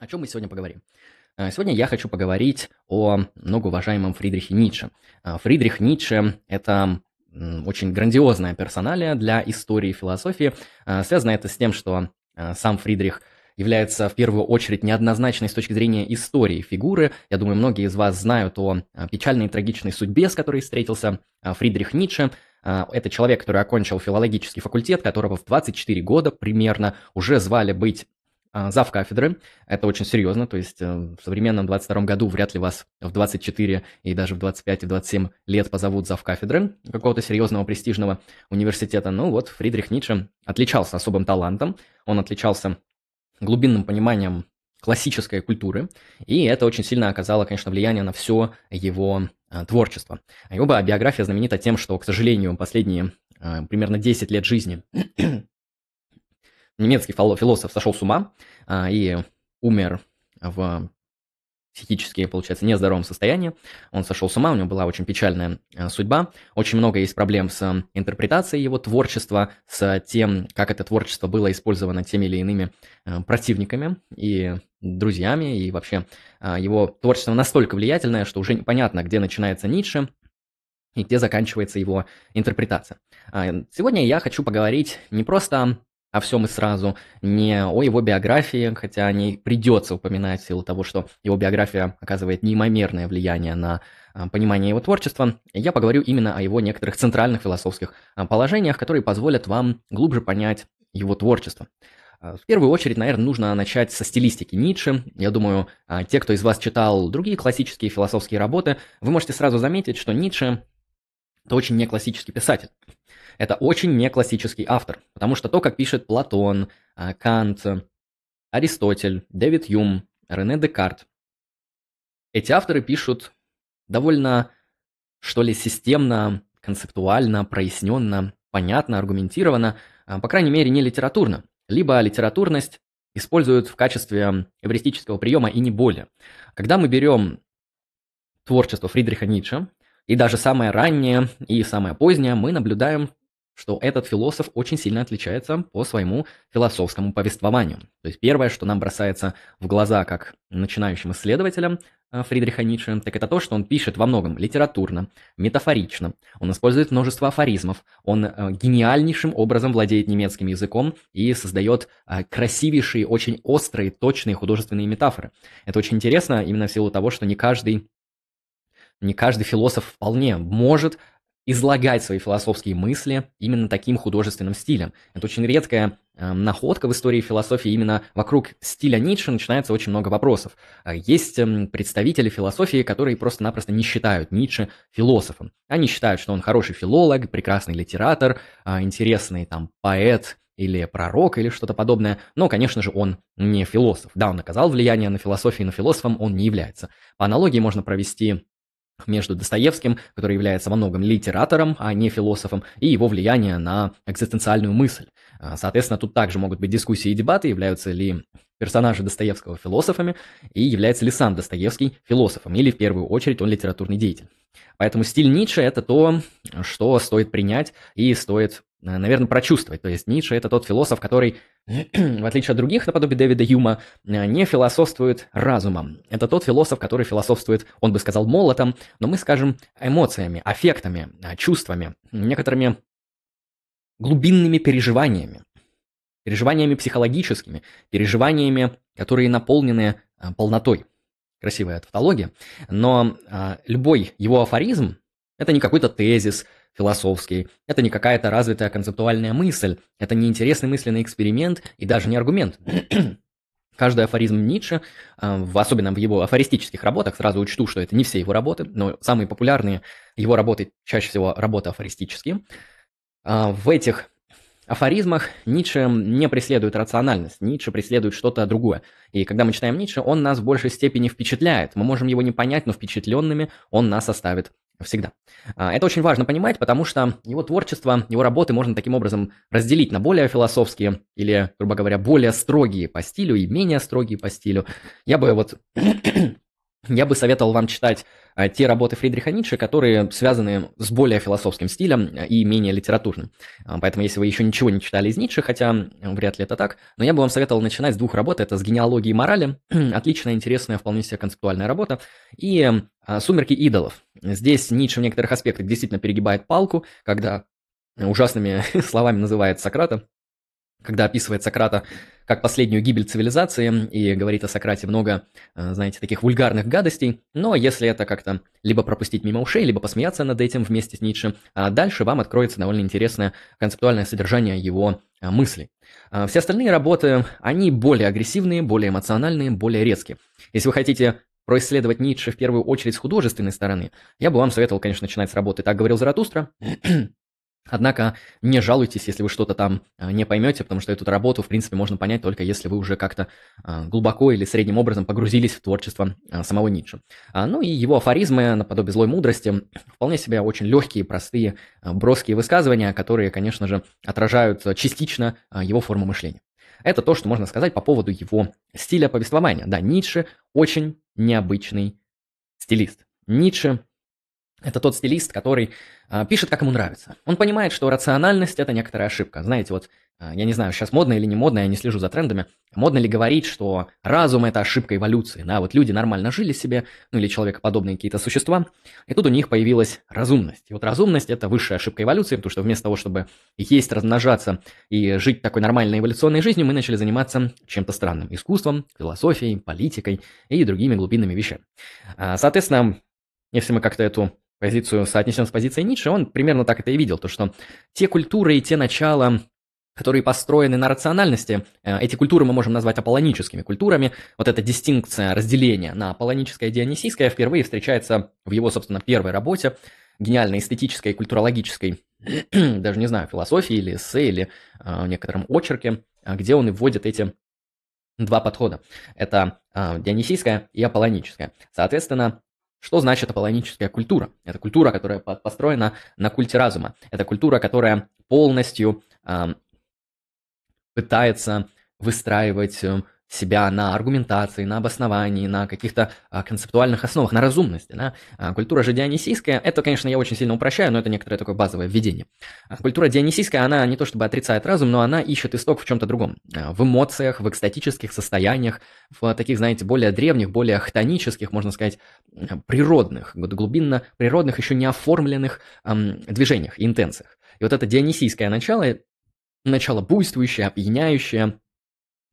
О чем мы сегодня поговорим? А, сегодня я хочу поговорить о многоуважаемом Фридрихе Ницше. А, Фридрих Ницше – это очень грандиозная персоналия для истории философии. А, связано это с тем, что сам Фридрих является в первую очередь неоднозначной с точки зрения истории фигуры. Я думаю, многие из вас знают о печальной и трагичной судьбе, с которой встретился Фридрих Ницше. Это человек, который окончил филологический факультет, которого в 24 года примерно уже звали быть зав кафедры. Это очень серьезно, то есть э, в современном 22 году вряд ли вас в 24 и даже в 25 и 27 лет позовут зав кафедры какого-то серьезного престижного университета. Ну вот, Фридрих Ницше отличался особым талантом, он отличался глубинным пониманием классической культуры, и это очень сильно оказало, конечно, влияние на все его э, творчество. Его биография знаменита тем, что, к сожалению, последние э, примерно 10 лет жизни немецкий философ сошел с ума а, и умер в психически, получается, нездоровом состоянии. Он сошел с ума, у него была очень печальная а, судьба. Очень много есть проблем с интерпретацией его творчества, с тем, как это творчество было использовано теми или иными а, противниками и друзьями. И вообще его творчество настолько влиятельное, что уже непонятно, где начинается Ницше, и где заканчивается его интерпретация. Сегодня я хочу поговорить не просто о всем и сразу, не о его биографии, хотя о ней придется упоминать в силу того, что его биография оказывает неимоверное влияние на а, понимание его творчества, я поговорю именно о его некоторых центральных философских а, положениях, которые позволят вам глубже понять его творчество. А, в первую очередь, наверное, нужно начать со стилистики Ницше. Я думаю, те, кто из вас читал другие классические философские работы, вы можете сразу заметить, что Ницше – это очень не классический писатель. Это очень не классический автор, потому что то, как пишет Платон, а, Кант, Аристотель, Дэвид Юм, Рене Декарт, эти авторы пишут довольно, что ли, системно, концептуально, проясненно, понятно, аргументированно, а, по крайней мере, не литературно. Либо литературность используют в качестве эвристического приема и не более. Когда мы берем творчество Фридриха Ницше, и даже самое раннее и самое позднее, мы наблюдаем что этот философ очень сильно отличается по своему философскому повествованию. То есть первое, что нам бросается в глаза как начинающим исследователям э, Фридриха Ницше, так это то, что он пишет во многом литературно, метафорично, он использует множество афоризмов, он э, гениальнейшим образом владеет немецким языком и создает э, красивейшие, очень острые, точные художественные метафоры. Это очень интересно именно в силу того, что не каждый не каждый философ вполне может излагать свои философские мысли именно таким художественным стилем. Это очень редкая э, находка в истории философии. Именно вокруг стиля Ницше начинается очень много вопросов. Э, есть э, представители философии, которые просто-напросто не считают Ницше философом. Они считают, что он хороший филолог, прекрасный литератор, э, интересный там поэт, или пророк, или что-то подобное, но, конечно же, он не философ. Да, он оказал влияние на философию, но философом он не является. По аналогии можно провести между Достоевским, который является во многом литератором, а не философом, и его влияние на экзистенциальную мысль. А, соответственно, тут также могут быть дискуссии и дебаты, являются ли персонажи Достоевского философами, и является ли сам Достоевский философом, или в первую очередь он литературный деятель. Поэтому стиль Ницше – это то, что стоит принять и стоит наверное, прочувствовать. То есть Ницше – это тот философ, который, в отличие от других, наподобие Дэвида Юма, э, не философствует разумом. Это тот философ, который философствует, он бы сказал, молотом, но мы скажем эмоциями, аффектами, э, чувствами, некоторыми глубинными переживаниями. Переживаниями психологическими, переживаниями, которые наполнены полнотой. Красивая тавтология. Но любой его афоризм – это не какой-то тезис – философский. Это не какая-то развитая концептуальная мысль, это не интересный мысленный эксперимент и даже не аргумент. Каждый афоризм Ницше, а, особенно в его афористических работах, сразу учту, что это не все его работы, но самые популярные его работы, чаще всего работы афористические, а, в этих афоризмах Ницше не преследует рациональность, Ницше преследует что-то другое. И когда мы читаем Ницше, он нас в большей степени впечатляет. Мы можем его не понять, но впечатленными он нас оставит Всегда. А, это очень важно понимать, потому что его творчество, его работы можно таким образом разделить на более философские или, грубо говоря, более строгие по стилю и менее строгие по стилю. Я бы вот... Я бы советовал вам читать те работы Фридриха Ницше, которые связаны с более философским стилем и менее литературным. А, поэтому, если вы еще ничего не читали из Ницше, хотя вряд ли это так, но я бы вам советовал начинать с двух работ. Это с генеалогией морали, отличная, интересная, вполне себе концептуальная работа, и «Сумерки идолов». Здесь Ницше в некоторых аспектах действительно перегибает палку, когда ужасными словами называет Сократа, когда описывает Сократа как последнюю гибель цивилизации и говорит о Сократе много, э, знаете, таких вульгарных гадостей, но если это как-то либо пропустить мимо ушей, либо посмеяться над этим вместе с Ницше, а дальше вам откроется довольно интересное концептуальное содержание его э, мыслей. А все остальные работы, они более агрессивные, более эмоциональные, более резкие. Если вы хотите происследовать Ницше в первую очередь с художественной стороны, я бы вам советовал, конечно, начинать с работы «Так говорил Заратустра», Однако не жалуйтесь, если вы что-то там а, не поймете, потому что эту работу, в принципе, можно понять только если вы уже как-то а, глубоко или средним образом погрузились в творчество а, самого Ницше. Ну и его афоризмы, наподобие злой мудрости, вполне себе очень легкие, простые, броские высказывания, которые, конечно же, отражают частично его форму мышления. Это то, что можно сказать по поводу его стиля повествования. Да, Ницше очень необычный стилист. Ницше это тот стилист, который э, пишет, как ему нравится. Он понимает, что рациональность – это некоторая ошибка. Знаете, вот, э, я не знаю, сейчас модно или не модно, я не слежу за трендами. Модно ли говорить, что разум – это ошибка эволюции? Да, вот люди нормально жили себе, ну или человекоподобные какие-то существа, и тут у них появилась разумность. И вот разумность – это высшая ошибка эволюции, потому что вместо того, чтобы есть, размножаться и жить такой нормальной эволюционной жизнью, мы начали заниматься чем-то странным – искусством, философией, политикой и другими глубинными вещами. Соответственно, если мы как-то эту позицию соотнесем с позицией Ницше, он примерно так это и видел, то что те культуры и те начала, которые построены на рациональности, э, эти культуры мы можем назвать аполлоническими культурами. Вот эта дистинкция, разделение на аполлоническое и дионисийское впервые встречается в его, собственно, первой работе, гениальной эстетической и культурологической, даже не знаю, философии или эссе, или э, некотором очерке, э, где он и вводит эти два подхода. Это э, дионисийское и аполлоническое. Соответственно, что значит аполлоническая культура? Это культура, которая построена на культе разума. Это культура, которая полностью э, пытается выстраивать э, себя на аргументации, на обосновании, на каких-то а, концептуальных основах, на разумности. Да? А, культура же дионисийская, это, конечно, я очень сильно упрощаю, но это некоторое такое базовое введение. А, культура дионисийская, она не то чтобы отрицает разум, но она ищет исток в чем-то другом. А, в эмоциях, в экстатических состояниях, в таких, знаете, более древних, более хтонических, можно сказать, природных, глубинно природных, еще не оформленных эм, движениях, интенциях. И вот это дионисийское начало, начало буйствующее, опьяняющее,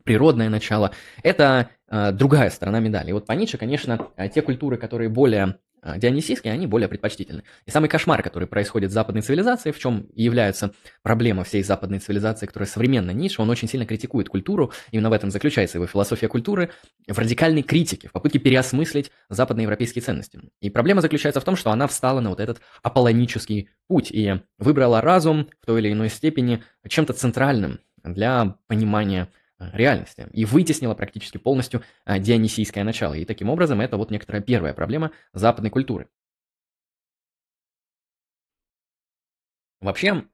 природное начало. Это э, другая сторона медали. И вот по Ницше, конечно, э, те культуры, которые более э, дионисийские, они более предпочтительны. И самый кошмар, который происходит в западной цивилизации, в чем является проблема всей западной цивилизации, которая современна Ницше, он очень сильно критикует культуру, именно в этом заключается его философия культуры, в радикальной критике, в попытке переосмыслить западноевропейские ценности. И проблема заключается в том, что она встала на вот этот аполлонический путь и выбрала разум в той или иной степени чем-то центральным для понимания реальности и вытеснила практически полностью э, дионисийское начало. И таким образом это вот некоторая первая проблема западной культуры. Вообще,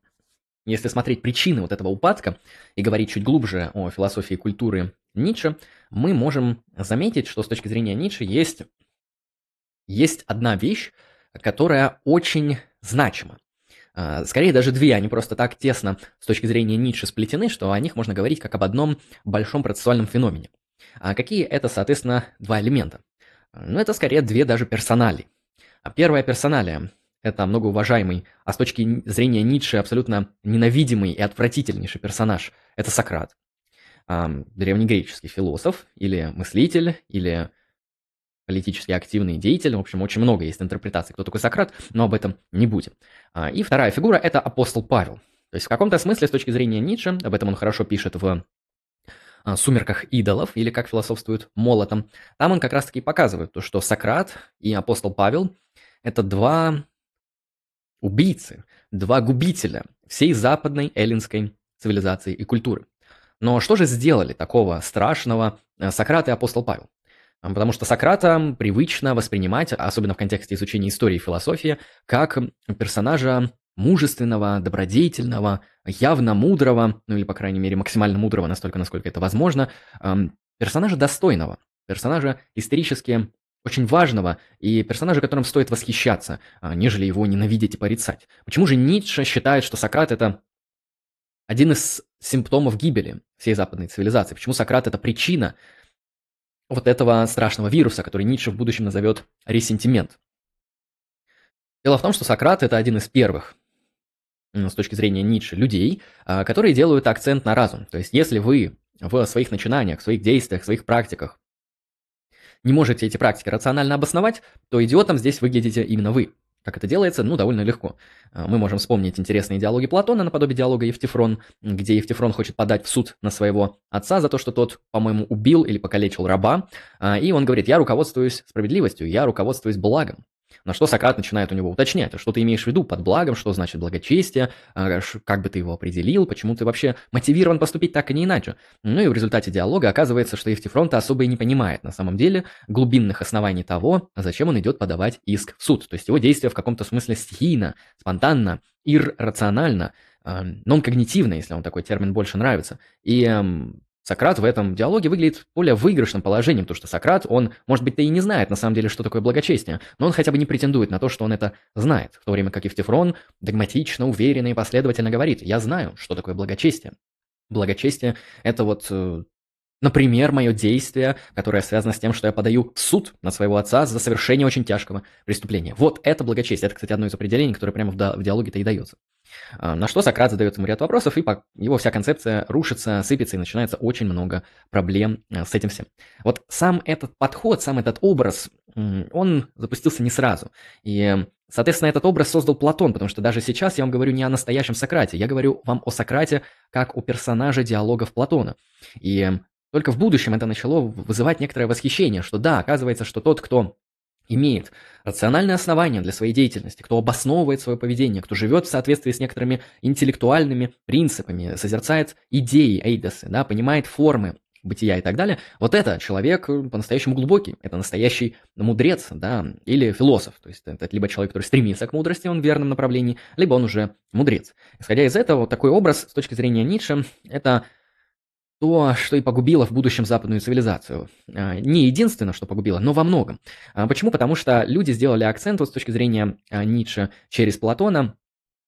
если смотреть причины вот этого упадка и говорить чуть глубже о философии культуры Ницше, мы можем заметить, что с точки зрения Ницше есть, есть одна вещь, которая очень значима. А, скорее даже две, они просто так тесно с точки зрения Ницше сплетены, что о них можно говорить как об одном большом процессуальном феномене. А какие это, соответственно, два элемента? Ну, это скорее две даже персонали. А первая персоналия – это многоуважаемый, а с точки зрения Ницше абсолютно ненавидимый и отвратительнейший персонаж – это Сократ. Древнегреческий философ или мыслитель, или политически активный деятель. В общем, очень много есть интерпретаций, кто такой Сократ, но об этом не будем. А, и вторая фигура – это апостол Павел. То есть в каком-то смысле, с точки зрения Ницше, об этом он хорошо пишет в а, «Сумерках идолов» или как философствует Молотом, там он как раз-таки показывает то, что Сократ и апостол Павел – это два убийцы, два губителя всей западной эллинской цивилизации и культуры. Но что же сделали такого страшного э, Сократ и апостол Павел? Потому что Сократа привычно воспринимать, особенно в контексте изучения истории и философии, как персонажа мужественного, добродетельного, явно мудрого, ну или, по крайней мере, максимально мудрого, настолько, насколько это возможно, персонажа достойного, персонажа исторически очень важного и персонажа, которым стоит восхищаться, а, нежели его ненавидеть и порицать. Почему же Ницше считает, что Сократ – это один из симптомов гибели всей западной цивилизации? Почему Сократ – это причина вот этого страшного вируса, который Ницше в будущем назовет ресентимент? Дело в том, что Сократ – это один из первых с точки зрения Ницше, людей, а, которые делают акцент на разум. То есть, если вы в своих начинаниях, в своих действиях, в своих практиках не можете эти практики рационально обосновать, то идиотом здесь выглядите именно вы. Как это делается? Ну, довольно легко. А, мы можем вспомнить интересные диалоги Платона наподобие диалога Евтифрон, где Евтифрон хочет подать в суд на своего отца за то, что тот, по-моему, убил или покалечил раба. А, и он говорит, я руководствуюсь справедливостью, я руководствуюсь благом. На что Сократ начинает у него уточнять, что ты имеешь в виду под благом, что значит благочестие, а, как бы ты его определил, почему ты вообще мотивирован поступить так и не иначе. Ну и в результате диалога оказывается, что Евтифронта особо и не понимает на самом деле глубинных оснований того, зачем он идет подавать иск в суд. То есть его действия в каком-то смысле стихийно, спонтанно, иррационально, нон-когнитивно, если вам такой термин больше нравится. И Сократ в этом диалоге выглядит более выигрышным положением, потому что Сократ, он, может быть, и не знает на самом деле, что такое благочестие, но он хотя бы не претендует на то, что он это знает, в то время как Евтифрон догматично, уверенно и последовательно говорит, я знаю, что такое благочестие. Благочестие – это вот э, Например, мое действие, которое связано с тем, что я подаю в суд на своего отца за совершение очень тяжкого преступления. Вот это благочестие. Это, кстати, одно из определений, которое прямо в диалоге-то и дается. А, на что Сократ задает ему ряд вопросов, и его вся концепция рушится, сыпется, и начинается очень много проблем а, с этим всем. Вот сам этот подход, сам этот образ, он запустился не сразу. И, соответственно, этот образ создал Платон, потому что даже сейчас я вам говорю не о настоящем Сократе, я говорю вам о Сократе как о персонаже диалогов Платона. И только в будущем это начало вызывать некоторое восхищение, что да, оказывается, что тот, кто имеет рациональное основание для своей деятельности, кто обосновывает свое поведение, кто живет в соответствии с некоторыми интеллектуальными принципами, созерцает идеи эйдосы, да, понимает формы бытия и так далее, вот это человек по-настоящему глубокий, это настоящий мудрец, да, или философ, то есть это либо человек, который стремится к мудрости, он в верном направлении, либо он уже мудрец. Исходя из этого, вот такой образ с точки зрения Ницше, это то, что и погубило в будущем западную цивилизацию. А, не единственное, что погубило, но во многом. А, почему? Потому что люди сделали акцент вот с точки зрения а, Ницше через Платона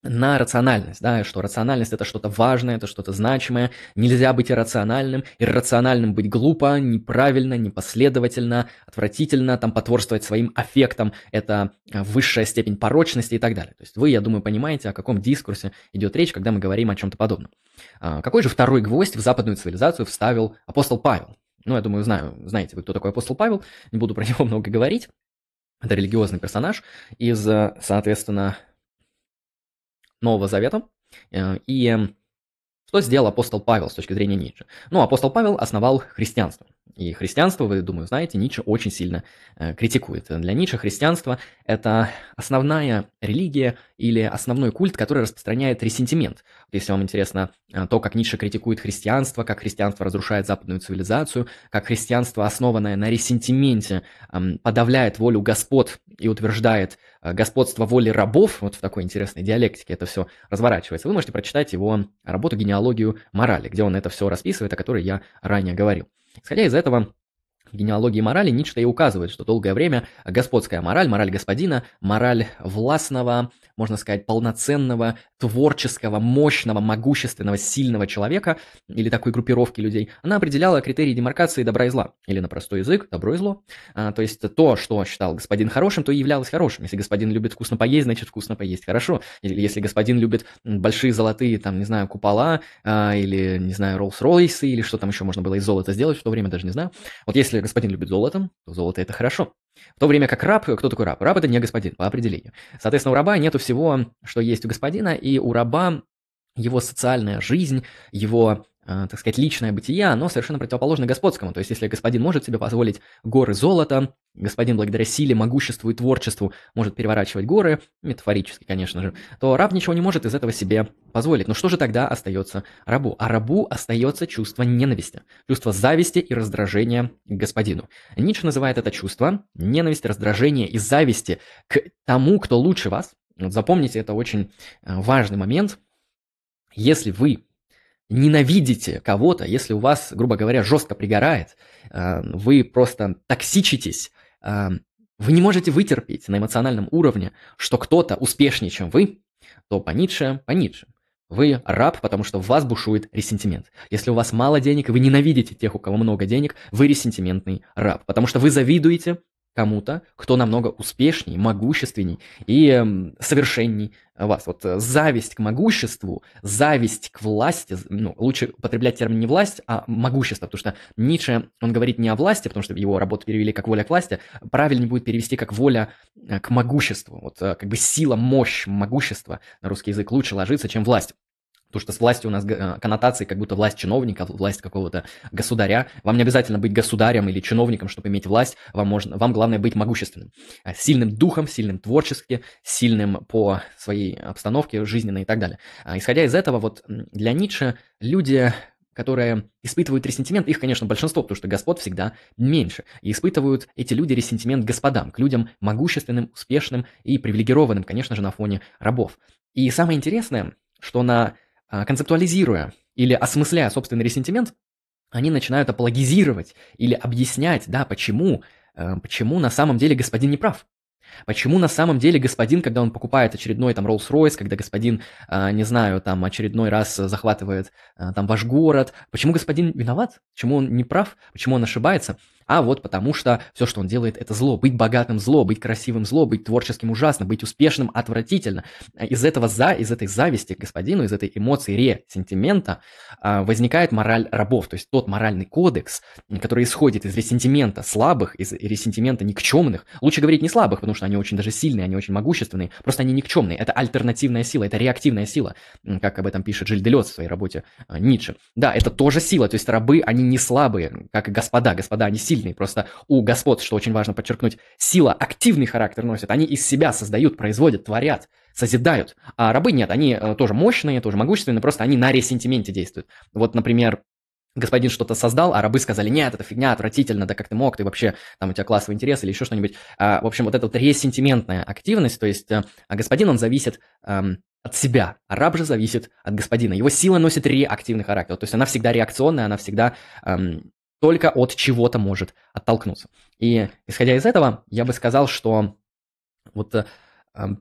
на рациональность, да, что рациональность это что-то важное, это что-то значимое, нельзя быть иррациональным, иррациональным быть глупо, неправильно, непоследовательно, отвратительно, там потворствовать своим аффектам, это э, высшая степень порочности и так далее. То есть вы, я думаю, понимаете, о каком дискурсе идет речь, когда мы говорим о чем-то подобном. А, какой же второй гвоздь в западную цивилизацию вставил апостол Павел? Ну, я думаю, знаю, знаете вы, кто такой апостол Павел, не буду про него много говорить. Это религиозный персонаж из, э, соответственно, Нового Завета. Э, и что сделал апостол Павел с точки зрения Ницше? Ну, апостол Павел основал христианство. И христианство, вы, думаю, знаете, Ницше очень сильно э, критикует. Для Ницше христианство – это основная религия или основной культ, который распространяет ресентимент. Если вам интересно э, то, как Ницше критикует христианство, как христианство разрушает западную цивилизацию, как христианство, основанное на ресентименте, э, подавляет волю господ и утверждает э, господство воли рабов, вот в такой интересной диалектике это все разворачивается, вы можете прочитать его работу «Генеалогию морали», где он это все расписывает, о которой я ранее говорил. Исходя из этого, генеалогии морали Ницше и указывает, что долгое время господская мораль, мораль господина, мораль властного, можно сказать, полноценного, творческого, мощного, могущественного, сильного человека или такой группировки людей, она определяла критерии демаркации добра и зла. Или на простой язык, добро и зло. А, то есть то, что считал господин хорошим, то и являлось хорошим. Если господин любит вкусно поесть, значит вкусно поесть хорошо. Или если господин любит большие золотые, там, не знаю, купола, а, или, не знаю, Роллс-Ройсы, или что там еще можно было из золота сделать в то время, даже не знаю. Вот если господин любит золото, то золото это хорошо. В то время как раб, кто такой раб? Раб это не господин, по определению. Соответственно, у раба нету всего, что есть у господина, и у раба его социальная жизнь, его так сказать, личное бытие, оно совершенно противоположно господскому. То есть, если господин может себе позволить горы золота, господин благодаря силе, могуществу и творчеству может переворачивать горы, метафорически, конечно же, то раб ничего не может из этого себе позволить. Но что же тогда остается рабу? А рабу остается чувство ненависти, чувство зависти и раздражения к господину. Ницше называет это чувство ненависть, раздражение и зависти к тому, кто лучше вас. Вот запомните, это очень э, важный момент. Если вы ненавидите кого-то, если у вас, грубо говоря, жестко пригорает, э, вы просто токсичитесь, вы не можете вытерпеть на эмоциональном уровне, что кто-то успешнее, чем вы, то по Ницше, по Ницше. Вы раб, потому что в вас бушует ресентимент. Если у вас мало денег, и вы ненавидите тех, у кого много денег, вы ресентиментный раб, потому что вы завидуете кому-то, кто намного успешней, могущественней и э, совершенней вас. Вот э, зависть к могуществу, зависть к власти, ну, лучше употреблять термин не власть, а могущество, потому что Ницше, он говорит не о власти, потому что его работу перевели как воля к власти, правильнее будет перевести как воля э, к могуществу. Вот э, как бы сила, мощь, могущество на русский язык лучше ложится, чем власть. Потому что с властью у нас э, коннотации, как будто власть чиновника, власть какого-то государя. Вам не обязательно быть государем или чиновником, чтобы иметь власть. Вам, можно, вам главное быть могущественным. Э, сильным духом, сильным творчески, сильным по своей обстановке жизненной и так далее. А исходя из этого, вот для Ницше люди которые испытывают ресентимент, их, конечно, большинство, потому что господ всегда меньше. И испытывают эти люди ресентимент господам, к людям могущественным, успешным и привилегированным, конечно же, на фоне рабов. И самое интересное, что на концептуализируя или осмысляя собственный ресентимент, они начинают апологизировать или объяснять, да, почему, э, почему на самом деле господин не прав. Почему на самом деле господин, когда он покупает очередной там Rolls-Royce, когда господин, э, не знаю, там очередной раз захватывает э, там ваш город, почему господин виноват? Почему он не прав? Почему он ошибается? А вот потому что все, что он делает, это зло. Быть богатым зло, быть красивым зло, быть творческим ужасно, быть успешным отвратительно. Из этого за, из этой зависти к господину, из этой эмоции ре, сентимента а, возникает мораль рабов. То есть тот моральный кодекс, который исходит из ресентимента слабых, из ресентимента никчемных. Лучше говорить не слабых, потому что они очень даже сильные, они очень могущественные. Просто они никчемные. Это альтернативная сила, это реактивная сила, как об этом пишет Жиль Делёз в своей работе а, Ницше. Да, это тоже сила. То есть рабы, они не слабые, как и господа. Господа, они сильные сильный. Просто у господ, что очень важно подчеркнуть, сила активный характер носит. Они из себя создают, производят, творят, созидают. А рабы нет, они э, тоже мощные, тоже могущественные, просто они на ресентименте действуют. Вот, например, господин что-то создал, а рабы сказали, нет, это фигня, отвратительно, да как ты мог, ты вообще, там у тебя классовый интерес или еще что-нибудь. А, в общем, вот эта вот ресентиментная активность, то есть а господин, он зависит эм, от себя, а раб же зависит от господина. Его сила носит реактивный характер, то есть она всегда реакционная, она всегда эм, только от чего-то может оттолкнуться. И исходя из этого, я бы сказал, что вот э,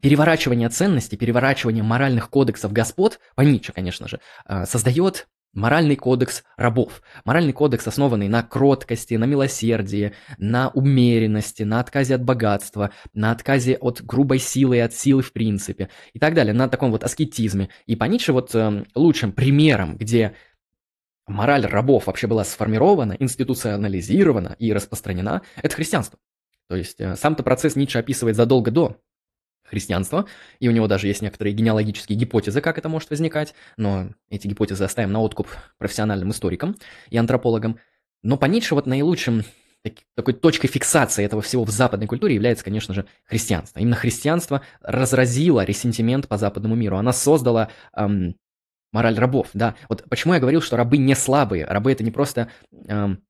переворачивание ценностей, переворачивание моральных кодексов господ, по Ницше, конечно же, э, создает моральный кодекс рабов. Моральный кодекс, основанный на кроткости, на милосердии, на умеренности, на отказе от богатства, на отказе от грубой силы и от силы в принципе и так далее, на таком вот аскетизме. И по Ницше вот э, лучшим примером, где мораль рабов вообще была сформирована, институционализирована и распространена, это христианство. То есть э, сам-то процесс Ницше описывает задолго до христианства, и у него даже есть некоторые генеалогические гипотезы, как это может возникать, но эти гипотезы оставим на откуп профессиональным историкам и антропологам. Но по Ницше вот наилучшим такой точкой фиксации этого всего в западной культуре является, конечно же, христианство. Именно христианство разразило ресентимент по западному миру. Она создала эм, мораль рабов, да. Вот почему я говорил, что рабы не слабые. Рабы это не просто эм,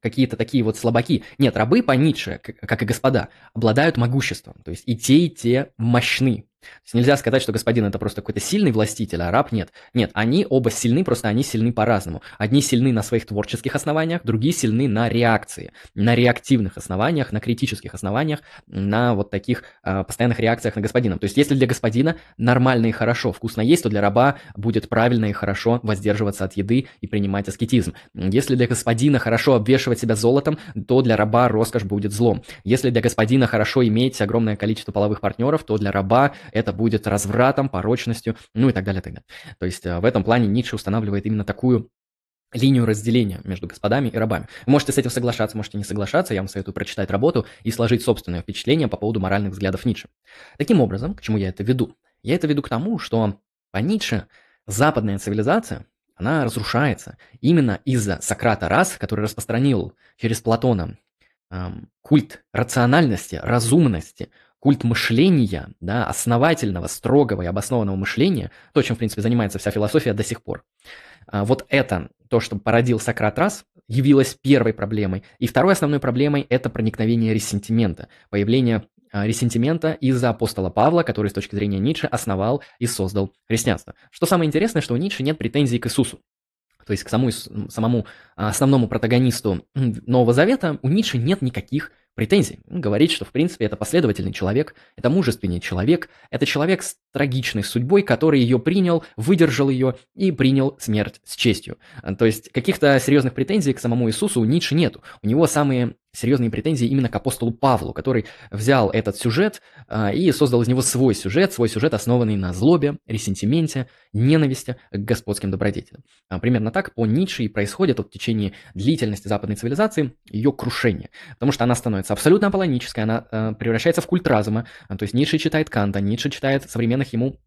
какие-то такие вот слабаки. Нет, рабы по Ницше, как и господа, обладают могуществом. То есть и те, и те мощны. Нельзя сказать, что господин это просто какой-то сильный властитель, а раб нет. Нет, они оба сильны, просто они сильны по-разному. Одни сильны на своих творческих основаниях, другие сильны на реакции, на реактивных основаниях, на критических основаниях, на вот таких э, постоянных реакциях на господина. То есть если для господина нормально и хорошо вкусно есть, то для раба будет правильно и хорошо воздерживаться от еды и принимать аскетизм. Если для господина хорошо обвешивать себя золотом, то для раба роскошь будет злом. Если для господина хорошо иметь огромное количество половых партнеров, то для раба это будет развратом, порочностью, ну и так далее, так далее. То есть э, в этом плане Ницше устанавливает именно такую линию разделения между господами и рабами. Можете с этим соглашаться, можете не соглашаться, я вам советую прочитать работу и сложить собственное впечатление по поводу моральных взглядов Ницше. Таким образом, к чему я это веду? Я это веду к тому, что по Ницше западная цивилизация, она разрушается именно из-за Сократа раз, который распространил через Платона эм, культ рациональности, разумности, культ мышления, да, основательного, строгого и обоснованного мышления, то, чем, в принципе, занимается вся философия до сих пор. А, вот это, то, что породил Сократ раз, явилось первой проблемой. И второй основной проблемой – это проникновение ресентимента, появление а, ресентимента из-за апостола Павла, который с точки зрения Ницше основал и создал христианство. Что самое интересное, что у Ницше нет претензий к Иисусу. То есть к самому, самому основному протагонисту Нового Завета у Ницше нет никаких претензий. Он говорит, что в принципе это последовательный человек, это мужественный человек, это человек с трагичной судьбой, который ее принял, выдержал ее и принял смерть с честью. То есть каких-то серьезных претензий к самому Иисусу у Ницше нету. У него самые серьезные претензии именно к апостолу Павлу, который взял этот сюжет а, и создал из него свой сюжет, свой сюжет, основанный на злобе, ресентименте, ненависти к господским добродетелям. А, примерно так по Ницше и происходит в течение длительности западной цивилизации ее крушение, потому что она становится абсолютно аполлонической, она а, превращается в культ разума, то есть Ницше читает Канта, Ницше читает современных ему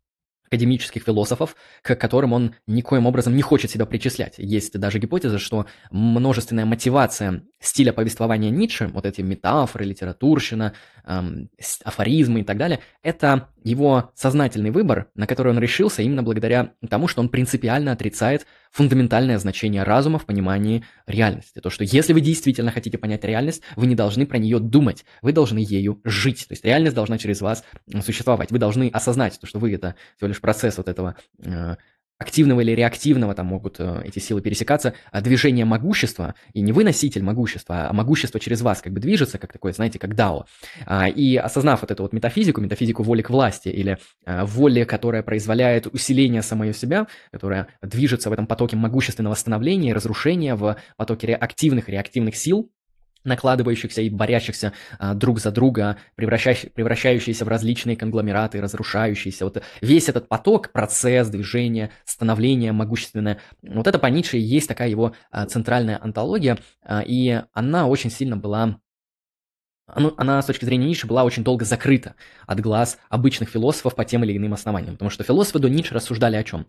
академических философов, к которым он никоим образом не хочет себя причислять. Есть даже гипотеза, что множественная мотивация стиля повествования Ницше, вот эти метафоры, литературщина, эм, афоризмы и так далее, это его сознательный выбор, на который он решился именно благодаря тому, что он принципиально отрицает фундаментальное значение разума в понимании реальности. То, что если вы действительно хотите понять реальность, вы не должны про нее думать, вы должны ею жить. То есть реальность должна через вас существовать. Вы должны осознать, то, что вы это всего лишь процесс вот этого э, активного или реактивного, там могут э, эти силы пересекаться, а движение могущества, и не вы носитель могущества, а могущество через вас как бы движется, как такое, знаете, как дао. А, и осознав вот эту вот метафизику, метафизику воли к власти, или а, воли, которая произволяет усиление самого себя, которая движется в этом потоке могущественного становления и разрушения, в потоке активных реактивных сил, накладывающихся и борящихся а, друг за друга, превращающих, превращающиеся в различные конгломераты, разрушающиеся. Вот весь этот поток, процесс, движение, становление могущественное, вот это по Ницше и есть такая его а, центральная антология, а, и она очень сильно была она с точки зрения Ницше была очень долго закрыта от глаз обычных философов по тем или иным основаниям, потому что философы до Ницше рассуждали о чем?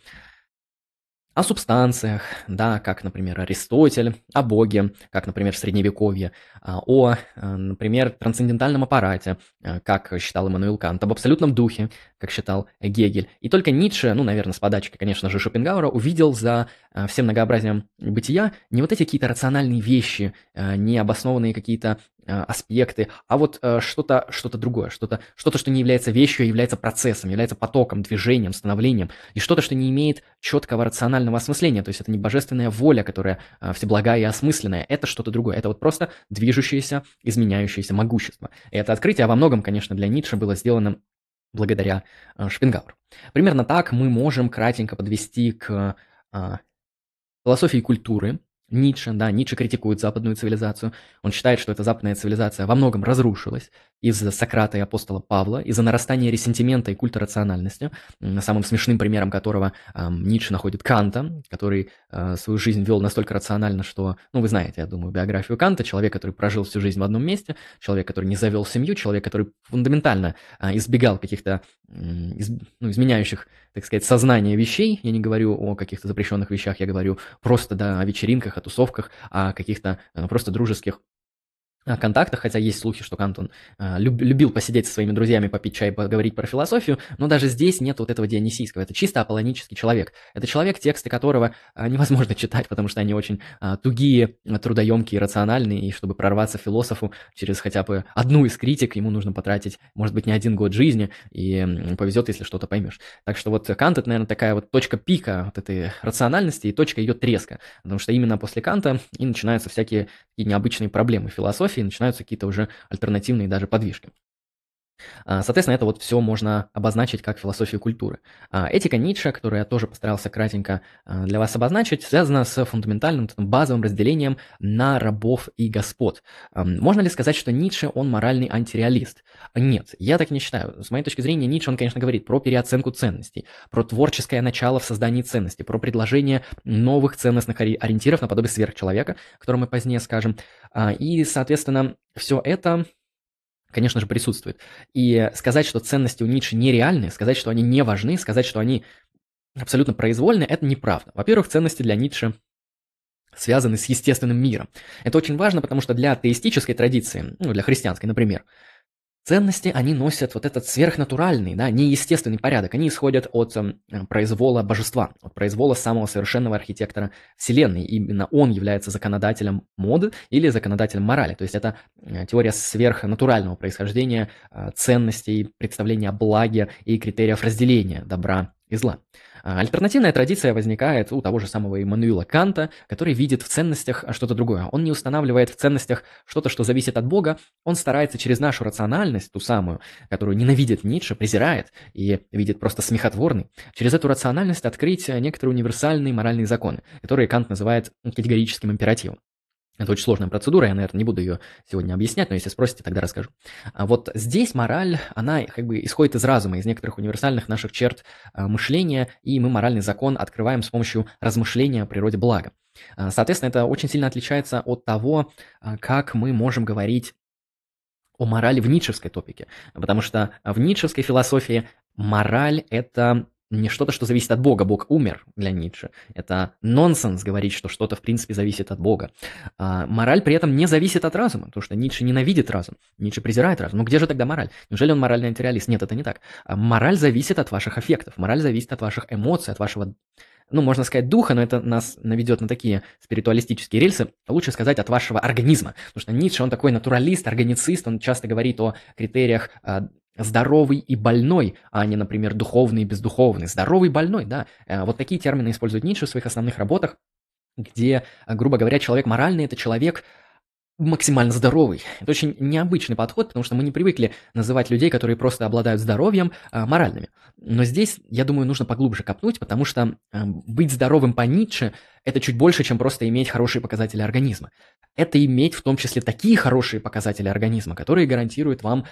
О субстанциях, да, как, например, Аристотель, о Боге, как, например, в Средневековье, а, о, э, например, трансцендентальном аппарате, э, как считал Эммануил Кант, об абсолютном духе, как считал Гегель. И только Ницше, ну, наверное, с подачки, конечно же, Шопенгауэра, увидел за э, всем многообразием бытия не вот эти какие-то рациональные вещи, не обоснованные какие-то аспекты, а вот э, что-то что другое, что-то, что-то, что не является вещью, а является процессом, является потоком, движением, становлением, и что-то, что не имеет четкого рационального осмысления, то есть это не божественная воля, которая э, всеблагая и осмысленная, это что-то другое, это вот просто движущееся, изменяющееся могущество. И это открытие во многом, конечно, для Ницше было сделано благодаря Шпенгауэру. Примерно так мы можем кратенько подвести к философии культуры, Ницше, да, Ницше критикует западную цивилизацию. Он считает, что эта западная цивилизация во многом разрушилась из-за Сократа и апостола Павла, из-за нарастания ресентимента и культа рациональности, самым смешным примером которого э, Ницше находит Канта, который э, свою жизнь вел настолько рационально, что, ну, вы знаете, я думаю, биографию Канта, человек, который прожил всю жизнь в одном месте, человек, который не завел семью, человек, который фундаментально э, избегал каких-то э, из, ну, изменяющих, так сказать, сознание вещей. Я не говорю о каких-то запрещенных вещах, я говорю просто, да, о вечеринках, о тусовках, о каких-то э, просто дружеских контактах, хотя есть слухи, что Кантон э, люб, любил посидеть со своими друзьями, попить чай, поговорить про философию, но даже здесь нет вот этого дионисийского. Это чисто аполлонический человек. Это человек, тексты которого э, невозможно читать, потому что они очень э, тугие, трудоемкие, рациональные, и чтобы прорваться философу через хотя бы одну из критик, ему нужно потратить, может быть, не один год жизни, и повезет, если что-то поймешь. Так что вот Кант это, наверное, такая вот точка пика вот этой рациональности и точка ее треска, потому что именно после Канта и начинаются всякие необычные проблемы философии, начинаются какие-то уже альтернативные даже подвижки. А, соответственно, это вот все можно обозначить как философию культуры. А, этика Ницше, которую я тоже постарался кратенько а, для вас обозначить, связана с фундаментальным базовым разделением на рабов и господ. Можно ли сказать, что Ницше, он моральный антиреалист? Нет, я так не считаю. С моей точки зрения, Ницше, он, конечно, говорит про переоценку ценностей, про творческое начало в создании ценностей, про предложение новых ценностных ориентиров наподобие сверхчеловека, о котором мы позднее скажем. И, соответственно, все это конечно же, присутствует. И сказать, что ценности у Ницше нереальны, сказать, что они не важны, сказать, что они абсолютно произвольны, это неправда. Во-первых, ценности для Ницше связаны с естественным миром. Это очень важно, потому что для теистической традиции, ну, для христианской, например, Ценности, они носят вот этот сверхнатуральный, да, неестественный порядок. Они исходят от э, произвола божества, от произвола самого совершенного архитектора Вселенной. Именно он является законодателем моды или законодателем морали. То есть это э, теория сверхнатурального происхождения э, ценностей, представления о благе и критериев разделения добра и зла. А альтернативная традиция возникает у того же самого Иммануила Канта, который видит в ценностях что-то другое. Он не устанавливает в ценностях что-то, что зависит от Бога, он старается через нашу рациональность, ту самую, которую ненавидит Ницше, презирает и видит просто смехотворный, через эту рациональность открыть некоторые универсальные моральные законы, которые Кант называет категорическим императивом. Это очень сложная процедура, я, наверное, не буду ее сегодня объяснять, но если спросите, тогда расскажу. А вот здесь мораль, она как бы исходит из разума, из некоторых универсальных наших черт а, мышления, и мы моральный закон открываем с помощью размышления о природе блага. А, соответственно, это очень сильно отличается от того, а, как мы можем говорить о морали в ницшевской топике, потому что в ницшевской философии мораль – это не что-то, что зависит от Бога. Бог умер для Ницше. Это нонсенс говорить, что что-то в принципе зависит от Бога. А мораль при этом не зависит от разума, потому что Ницше ненавидит разум. Ницше презирает разум. Ну где же тогда мораль? Неужели он моральный антиреалист? Нет, это не так. А мораль зависит от ваших аффектов. Мораль зависит от ваших эмоций, от вашего ну, можно сказать, духа, но это нас наведет на такие спиритуалистические рельсы, лучше сказать от вашего организма. Потому что Ницше, он такой натуралист, органицист, он часто говорит о критериях а, здоровый и больной, а не, например, духовный и бездуховный. Здоровый и больной, да. Э, вот такие термины использует Ницше в своих основных работах, где, э, грубо говоря, человек моральный – это человек максимально здоровый. Это очень необычный подход, потому что мы не привыкли называть людей, которые просто обладают здоровьем, э, моральными. Но здесь, я думаю, нужно поглубже копнуть, потому что быть здоровым по Ницше – это чуть больше, чем просто иметь хорошие показатели организма. Это иметь в том числе такие хорошие показатели организма, которые гарантируют вам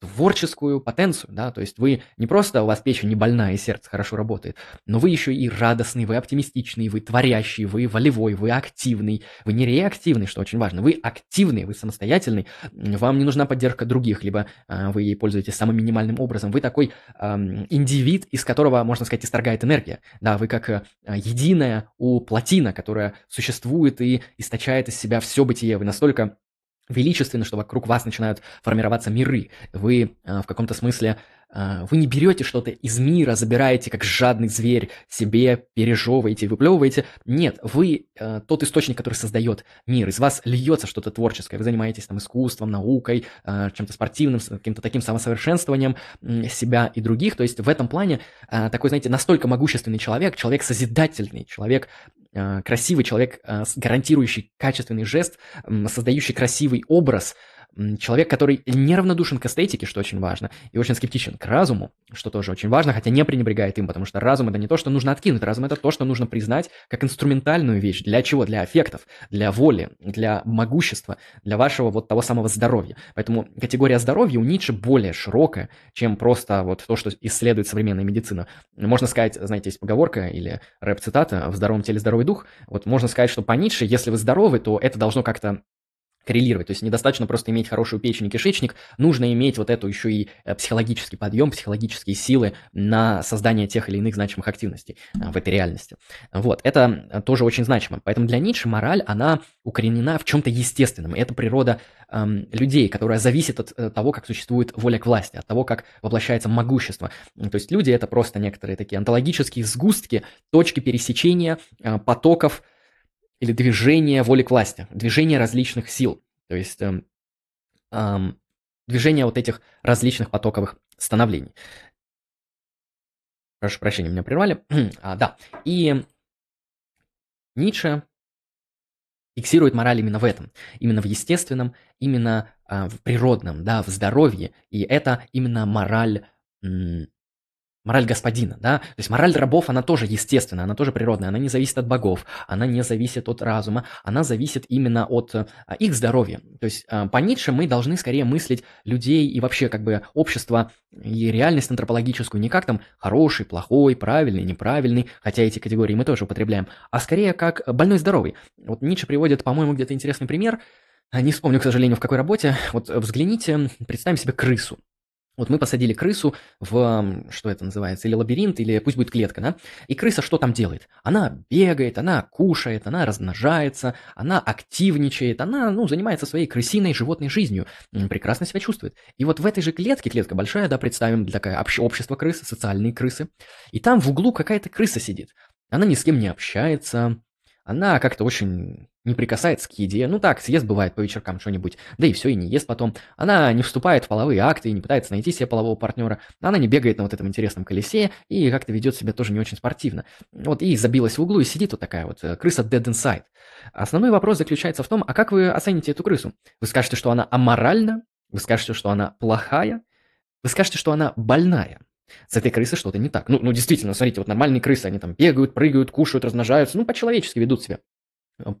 творческую потенцию, да, то есть вы не просто у вас печень не больная и сердце хорошо работает, но вы еще и радостный, вы оптимистичный, вы творящий, вы волевой, вы активный, вы не реактивный, что очень важно, вы активный, вы самостоятельный, вам не нужна поддержка других, либо э, вы ей пользуетесь самым минимальным образом, вы такой э, индивид, из которого, можно сказать, исторгает энергия, да, вы как э, единая у плотина, которая существует и источает из себя все бытие, вы настолько величественно, что вокруг вас начинают формироваться миры. Вы э, в каком-то смысле вы не берете что-то из мира, забираете как жадный зверь себе, пережевываете, выплевываете. Нет, вы э, тот источник, который создает мир. Из вас льется что-то творческое. Вы занимаетесь там искусством, наукой, э, чем-то спортивным, каким-то таким самосовершенствованием себя и других. То есть в этом плане э, такой, знаете, настолько могущественный человек, человек созидательный, человек красивый, человек, гарантирующий качественный жест, создающий красивый образ – человек, который неравнодушен к эстетике, что очень важно, и очень скептичен к разуму, что тоже очень важно, хотя не пренебрегает им, потому что разум это не то, что нужно откинуть, разум это то, что нужно признать как инструментальную вещь. Для чего? Для аффектов, для воли, для могущества, для вашего вот того самого здоровья. Поэтому категория здоровья у Ницше более широкая, чем просто вот то, что исследует современная медицина. Можно сказать, знаете, есть поговорка или рэп-цитата «в здоровом теле здоровый дух». Вот можно сказать, что по Ницше, если вы здоровы, то это должно как-то коррелировать. То есть недостаточно просто иметь хорошую печень и кишечник, нужно иметь вот эту еще и э, психологический подъем, психологические силы на создание тех или иных значимых активностей э, в этой реальности. Вот, это э, тоже очень значимо. Поэтому для Ницше мораль, она укоренена в чем-то естественном. Это природа эм, людей, которая зависит от того, как существует воля к власти, от того, как воплощается могущество. То есть люди это просто некоторые такие онтологические сгустки, точки пересечения э, потоков, или движение воли к власти, движение различных сил. То есть эм, эм, движение вот этих различных потоковых становлений. Прошу прощения, меня прервали. а, да, и Ницше фиксирует мораль именно в этом, именно в естественном, именно э, в природном, да, в здоровье. И это именно мораль мораль господина, да, то есть мораль рабов, она тоже естественная, она тоже природная, она не зависит от богов, она не зависит от разума, она зависит именно от а, их здоровья. То есть а, по Ницше мы должны скорее мыслить людей и вообще как бы общество и реальность антропологическую не как там хороший, плохой, правильный, неправильный, хотя эти категории мы тоже употребляем, а скорее как больной-здоровый. Вот Ницше приводит, по-моему, где-то интересный пример, не вспомню, к сожалению, в какой работе. Вот взгляните, представим себе крысу. Вот мы посадили крысу в, что это называется, или лабиринт, или пусть будет клетка, да? И крыса что там делает? Она бегает, она кушает, она размножается, она активничает, она, ну, занимается своей крысиной животной жизнью, прекрасно себя чувствует. И вот в этой же клетке, клетка большая, да, представим, такая общество крысы, социальные крысы, и там в углу какая-то крыса сидит. Она ни с кем не общается, она как-то очень не прикасается к еде, ну так, съест бывает по вечеркам что-нибудь, да и все, и не ест потом. Она не вступает в половые акты и не пытается найти себе полового партнера, она не бегает на вот этом интересном колесе и как-то ведет себя тоже не очень спортивно. Вот и забилась в углу и сидит вот такая вот э, крыса dead inside. Основной вопрос заключается в том, а как вы оцените эту крысу? Вы скажете, что она аморальна? Вы скажете, что она плохая? Вы скажете, что она больная? С этой крысой что-то не так. Ну, ну, действительно, смотрите, вот нормальные крысы, они там бегают, прыгают, кушают, размножаются, ну, по-человечески ведут себя.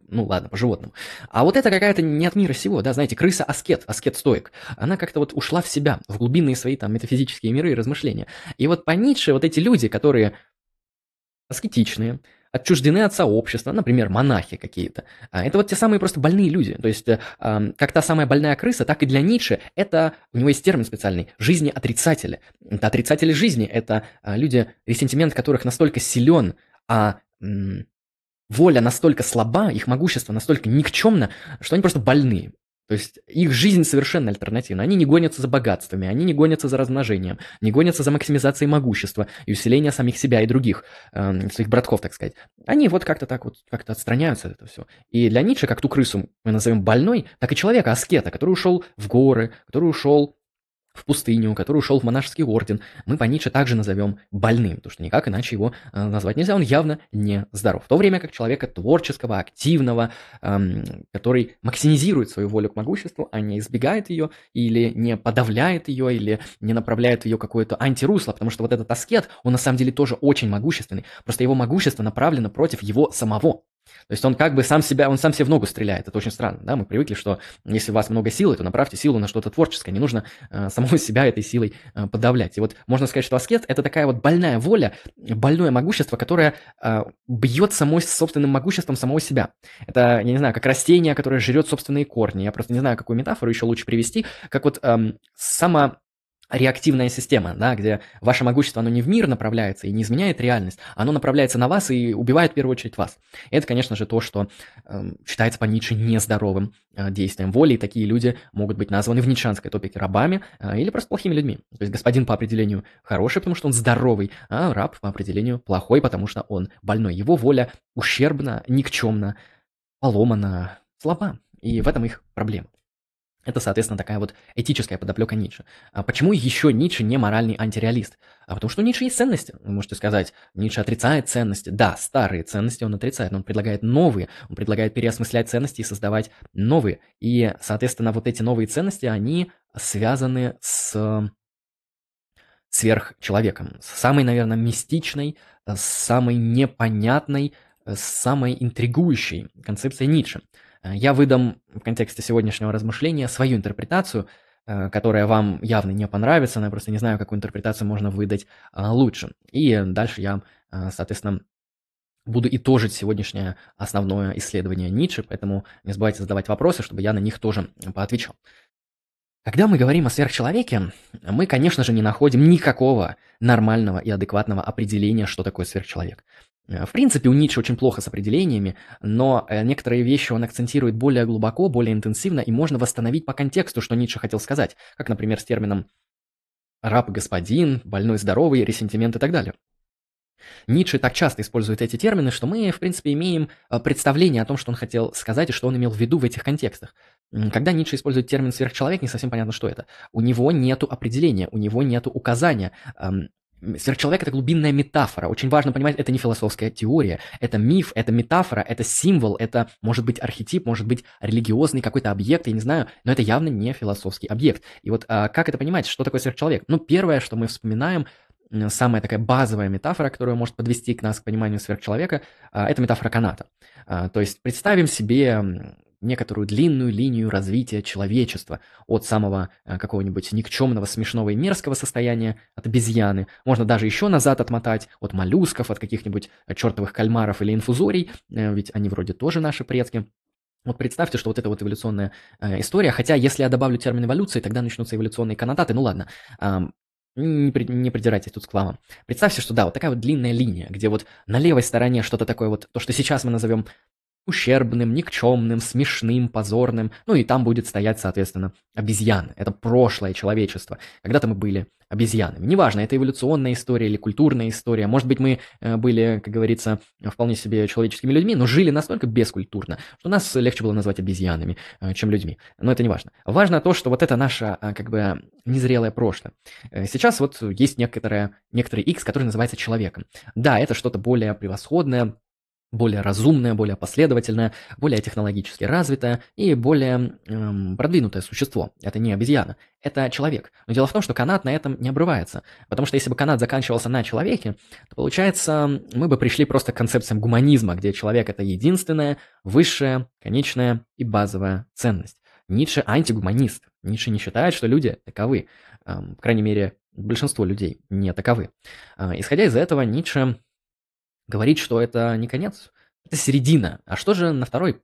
Ну ладно, по животному. А вот это какая-то не от мира сего, да, знаете, крыса-аскет, аскет-стоик. Она как-то вот ушла в себя, в глубинные свои там метафизические миры и размышления. И вот по Ницше вот эти люди, которые аскетичные, отчуждены от сообщества, например, монахи какие-то. А это вот те самые просто больные люди. То есть, э, как та самая больная крыса, так и для Ницше это, у него есть термин специальный, жизни-отрицатели. Это отрицатели жизни, это а, люди, ресентимент которых настолько силен, а воля настолько слаба, их могущество настолько никчемно, что они просто больны. То есть их жизнь совершенно альтернативна. Они не гонятся за богатствами, они не гонятся за размножением, не гонятся за максимизацией могущества и усиления самих себя и других, э, своих братков, так сказать. Они вот как-то так вот как-то отстраняются от этого всего. И для Ницше, как ту крысу мы назовем больной, так и человека, аскета, который ушел в горы, который ушел в пустыню, который ушел в монашеский орден, мы по Ницше также назовем больным, потому что никак иначе его э, назвать нельзя, он явно не здоров. В то время как человека творческого, активного, эм, который максимизирует свою волю к могуществу, а не избегает ее или не подавляет ее, или не направляет ее какое-то антирусло, потому что вот этот аскет, он на самом деле тоже очень могущественный, просто его могущество направлено против его самого. То есть он как бы сам себя, он сам себе в ногу стреляет. Это очень странно, да? Мы привыкли, что если у вас много силы, то направьте силу на что-то творческое. Не нужно э, самого себя этой силой э, подавлять. И вот можно сказать, что аскет – это такая вот больная воля, больное могущество, которое э, бьет самой собственным могуществом самого себя. Это, я не знаю, как растение, которое жрет собственные корни. Я просто не знаю, какую метафору еще лучше привести. Как вот эм, само реактивная система, да, где ваше могущество, оно не в мир направляется и не изменяет реальность, оно направляется на вас и убивает в первую очередь вас. Это, конечно же, то, что э, считается по Ницше нездоровым э, действием воли, и такие люди могут быть названы в ницшанской топике рабами э, или просто плохими людьми. То есть господин по определению хороший, потому что он здоровый, а раб по определению плохой, потому что он больной. Его воля ущербна, никчемна, поломана, слаба. И в этом их проблема. Это, соответственно, такая вот этическая подоплека Ницше. А почему еще Ницше не моральный антиреалист? А потому что у Ницше есть ценности. Вы можете сказать, Ницше отрицает ценности. Да, старые ценности он отрицает, но он предлагает новые. Он предлагает переосмыслять ценности и создавать новые. И, соответственно, вот эти новые ценности, они связаны с сверхчеловеком. С самой, наверное, мистичной, самой непонятной, самой интригующей концепцией Ницше – я выдам в контексте сегодняшнего размышления свою интерпретацию, э, которая вам явно не понравится, но я просто не знаю, какую интерпретацию можно выдать э, лучше. И дальше я, соответственно, буду итожить сегодняшнее основное исследование Ницше, поэтому не забывайте задавать вопросы, чтобы я на них тоже поотвечал. Когда мы говорим о сверхчеловеке, мы, конечно же, не находим никакого нормального и адекватного определения, что такое сверхчеловек. Э, в принципе, у Ницше очень плохо с определениями, но э, некоторые вещи он акцентирует более глубоко, более интенсивно, и можно восстановить по контексту, что Ницше хотел сказать, как, например, с термином «раб господин», «больной здоровый», «ресентимент» и так далее. Ницше так часто использует эти термины, что мы, в принципе, имеем э, представление о том, что он хотел сказать и что он имел в виду в этих контекстах. Когда Ницше использует термин «сверхчеловек», не совсем понятно, что это. У него нет определения, у него нет указания. Сверхчеловек – это глубинная метафора. Очень важно понимать, это не философская теория, это миф, это метафора, это символ, это может быть архетип, может быть религиозный какой-то объект, я не знаю, но это явно не философский объект. И вот а, как это понимать, что такое сверхчеловек? Ну, первое, что мы вспоминаем, самая такая базовая метафора, которая может подвести к нас к пониманию сверхчеловека, а, это метафора каната. А, то есть представим себе некоторую длинную линию развития человечества от самого э, какого-нибудь никчемного, смешного и мерзкого состояния, от обезьяны. Можно даже еще назад отмотать, от моллюсков, от каких-нибудь э, чертовых кальмаров или инфузорий, э, ведь они вроде тоже наши предки. Вот представьте, что вот эта вот эволюционная история, хотя если я добавлю термин эволюции, тогда начнутся эволюционные коннотаты, ну ладно, не, при, придирайтесь тут с кламом. Представьте, что да, вот такая вот длинная линия, где вот на левой стороне что-то такое вот, то, что сейчас мы назовем ущербным, никчемным, смешным, позорным. Ну и там будет стоять, соответственно, обезьяны. Это прошлое человечество. Когда-то мы были обезьянами. Неважно, это эволюционная история или культурная история. Может быть, мы э, были, как говорится, вполне себе человеческими людьми, но жили настолько бескультурно, что нас легче было назвать обезьянами, э, чем людьми. Но это не важно. Важно то, что вот это наше, э, как бы, незрелое прошлое. Сейчас вот есть некоторое, некоторый X, который называется человеком. Да, это что-то более превосходное, более разумное, более последовательное, более технологически развитое и более эм, продвинутое существо. Это не обезьяна, это человек. Но дело в том, что канат на этом не обрывается. Потому что если бы канат заканчивался на человеке, то получается, мы бы пришли просто к концепциям гуманизма, где человек это единственная, высшая, конечная и базовая ценность. Ницше антигуманист. Ницше не считает, что люди таковы. Эм, по крайней мере, большинство людей не таковы. Э, исходя из этого, Ницше говорит, что это не конец, это середина. А что же на второй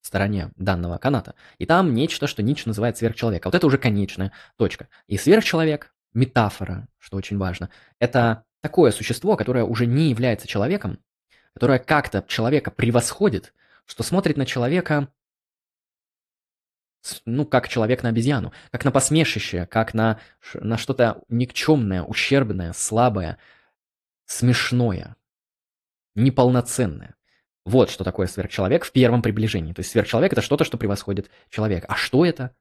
стороне данного каната? И там нечто, что Ницше называет сверхчеловек. А вот это уже конечная точка. И сверхчеловек, метафора, что очень важно, это такое существо, которое уже не является человеком, которое как-то человека превосходит, что смотрит на человека, ну, как человек на обезьяну, как на посмешище, как на, на что-то никчемное, ущербное, слабое, смешное неполноценное. Вот что такое сверхчеловек в первом приближении. То есть сверхчеловек – это что-то, что превосходит человека. А что это?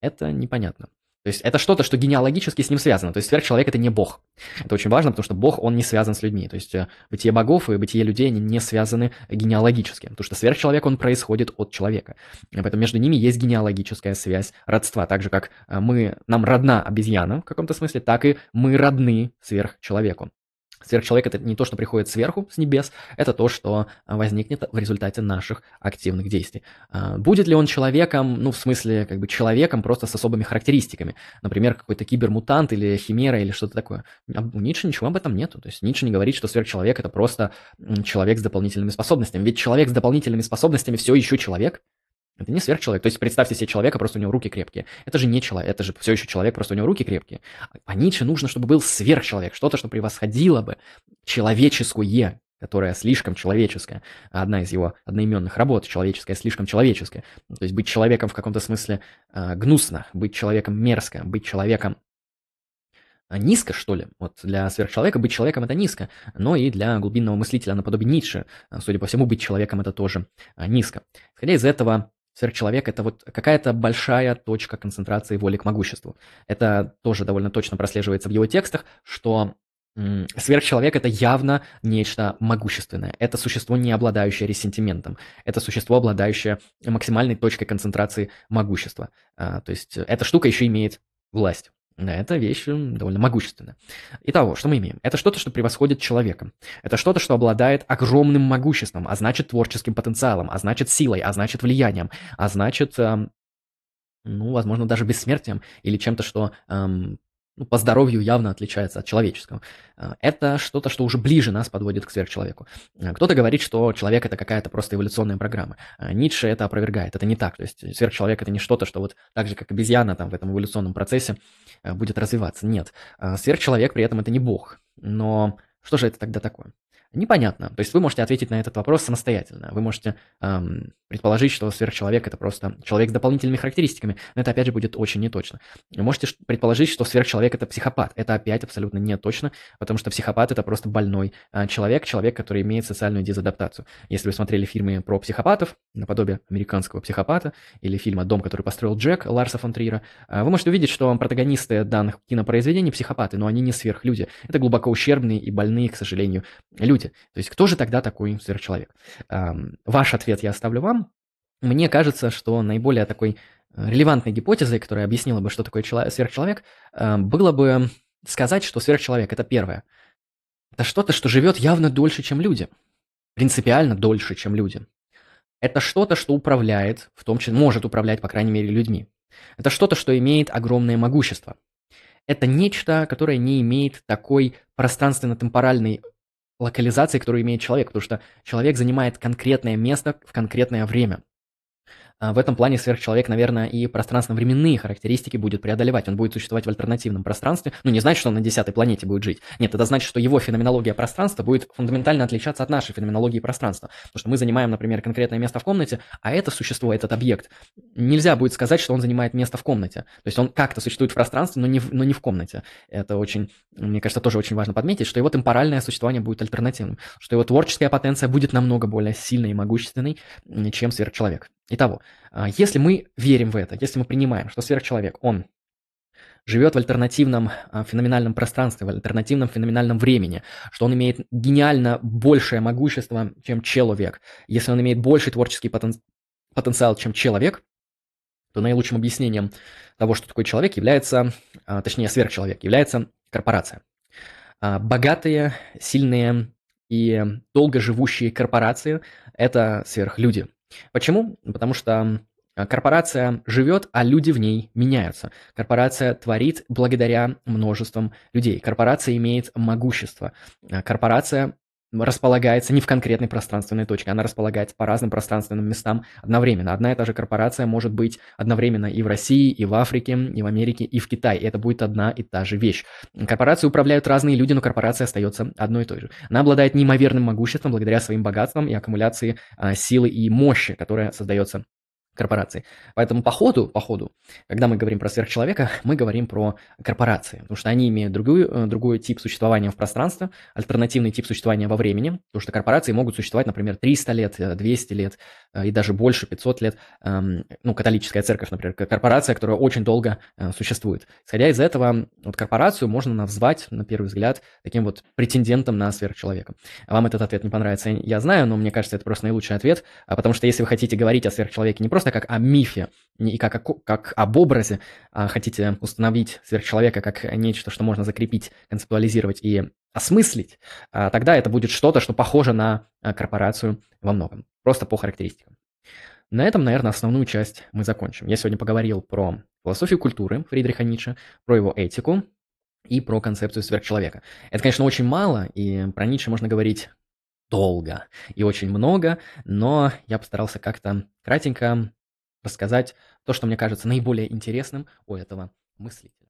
Это непонятно. То есть это что-то, что генеалогически с ним связано. То есть сверхчеловек – это не бог. Это очень важно, потому что бог, он не связан с людьми. То есть э, бытие богов и бытие людей, они не связаны генеалогически. Потому что сверхчеловек, он происходит от человека. Поэтому между ними есть генеалогическая связь родства. Так же, как э, мы, нам родна обезьяна в каком-то смысле, так и мы родны сверхчеловеку. Сверхчеловек это не то, что приходит сверху, с небес, это то, что а, возникнет в результате наших активных действий. А, будет ли он человеком, ну, в смысле, как бы человеком просто с особыми характеристиками, например, какой-то кибермутант или химера или что-то такое? У Ницше ничего об этом нету. То есть Ницше не говорит, что сверхчеловек это просто человек с дополнительными способностями. Ведь человек с дополнительными способностями все еще человек, это не сверхчеловек. То есть представьте себе человека, просто у него руки крепкие. Это же не человек, это же все еще человек, просто у него руки крепкие. А Ницше нужно, чтобы был сверхчеловек, что-то, что превосходило бы человеческое, которое слишком человеческое. Одна из его одноименных работ, человеческое, слишком человеческое. То есть быть человеком в каком-то смысле э, гнусно, быть человеком мерзко, быть человеком а, низко, что ли. Вот для сверхчеловека быть человеком это низко, но и для глубинного мыслителя наподобие Ницше, а, судя по всему, быть человеком это тоже низко. Исходя из этого, Сверхчеловек – это вот какая-то большая точка концентрации воли к могуществу. Это тоже довольно точно прослеживается в его текстах, что Сверхчеловек – это явно нечто могущественное. Это существо, не обладающее ресентиментом. Это существо, обладающее максимальной точкой концентрации могущества. А, то есть эта штука еще имеет власть. Это вещь довольно могущественная. Итого, что мы имеем? Это что-то, что превосходит человека. Это что-то, что обладает огромным могуществом, а значит творческим потенциалом, а значит силой, а значит влиянием, а значит, эм, ну, возможно, даже бессмертием или чем-то, что эм, ну, по здоровью явно отличается от человеческого. А, это что-то, что уже ближе нас подводит к сверхчеловеку. А, кто-то говорит, что человек это какая-то просто эволюционная программа. А, Ницше это опровергает. Это не так. То есть сверхчеловек это не что-то, что вот так же, как обезьяна там в этом эволюционном процессе будет развиваться. Нет. Сверхчеловек при этом это не бог. Но что же это тогда такое? Непонятно. То есть вы можете ответить на этот вопрос самостоятельно. Вы можете эм, предположить, что сверхчеловек это просто человек с дополнительными характеристиками, но это опять же будет очень неточно. Вы можете предположить, что сверхчеловек это психопат. Это опять абсолютно не точно, потому что психопат это просто больной э, человек, человек, который имеет социальную дезадаптацию. Если вы смотрели фильмы про психопатов, наподобие американского психопата, или фильма «Дом, который построил Джек» Ларса фон Трира, э, вы можете увидеть, что протагонисты данных кинопроизведений психопаты, но они не сверхлюди. Это глубоко ущербные и больные, к сожалению, люди люди. То есть кто же тогда такой сверхчеловек? Ваш ответ я оставлю вам. Мне кажется, что наиболее такой э, релевантной гипотезой, которая объяснила бы, что такое сверхчеловек, было бы сказать, что сверхчеловек – это первое. Это что-то, что живет явно дольше, чем люди. Принципиально дольше, чем люди. Это что-то, что управляет, в том числе может управлять, по крайней мере, людьми. Это что-то, что имеет огромное могущество. Это нечто, которое не имеет такой пространственно-темпоральной локализации, которую имеет человек, потому что человек занимает конкретное место в конкретное время. А, в этом плане сверхчеловек, наверное, и пространственно-временные характеристики будет преодолевать. Он будет существовать в альтернативном пространстве. Ну, не значит, что он на десятой планете будет жить. Нет, это значит, что его феноменология пространства будет фундаментально отличаться от нашей феноменологии пространства. Потому что мы занимаем, например, конкретное место в комнате, а это существо, этот объект, нельзя будет сказать, что он занимает место в комнате. То есть он как-то существует в пространстве, но не в, но не в комнате. Это очень, мне кажется, тоже очень важно подметить, что его темпоральное существование будет альтернативным, что его творческая потенция будет намного более сильной и могущественной, чем сверхчеловек. Итого, а, если мы верим в это, если мы принимаем, что сверхчеловек, он живет в альтернативном а, феноменальном пространстве, в альтернативном феноменальном времени, что он имеет гениально большее могущество, чем человек, если он имеет больший творческий потен... потенциал, чем человек, то наилучшим объяснением того, что такое человек, является, а, точнее сверхчеловек, является корпорация. Богатые, сильные и долго живущие корпорации – это сверхлюди – Почему? Потому что корпорация живет, а люди в ней меняются. Корпорация творит благодаря множествам людей. Корпорация имеет могущество. Корпорация располагается не в конкретной пространственной точке, она располагается по разным пространственным местам одновременно. Одна и та же корпорация может быть одновременно и в России, и в Африке, и в Америке, и в Китае. Это будет одна и та же вещь. Корпорации управляют разные люди, но корпорация остается одной и той же. Она обладает неимоверным могуществом благодаря своим богатствам и аккумуляции а, силы и мощи, которая создается корпорации. Поэтому по ходу, по ходу, когда мы говорим про сверхчеловека, мы говорим про корпорации, потому что они имеют другую, э, другой тип существования в пространстве, альтернативный тип существования во времени, потому что корпорации могут существовать, например, 300 лет, 200 э, лет э, и даже больше, 500 лет. Эм, ну, католическая церковь, например, корпорация, которая очень долго существует. Исходя из этого, вот корпорацию можно назвать, на первый взгляд, таким вот претендентом на сверхчеловека. Вам этот ответ не понравится, я знаю, но мне кажется, это просто наилучший ответ, а потому что если вы хотите говорить о сверхчеловеке не просто просто как о мифе, и как, о, как об образе, а хотите установить сверхчеловека как нечто, что можно закрепить, концептуализировать и осмыслить, а, тогда это будет что-то, что похоже на а, корпорацию во многом, просто по характеристикам. На этом, наверное, основную часть мы закончим. Я сегодня поговорил про философию культуры Фридриха Ницше, про его этику и про концепцию сверхчеловека. Это, конечно, очень мало, и про Ницше можно говорить долго и очень много, но я постарался как-то кратенько рассказать то, что мне кажется наиболее интересным у этого мыслителя.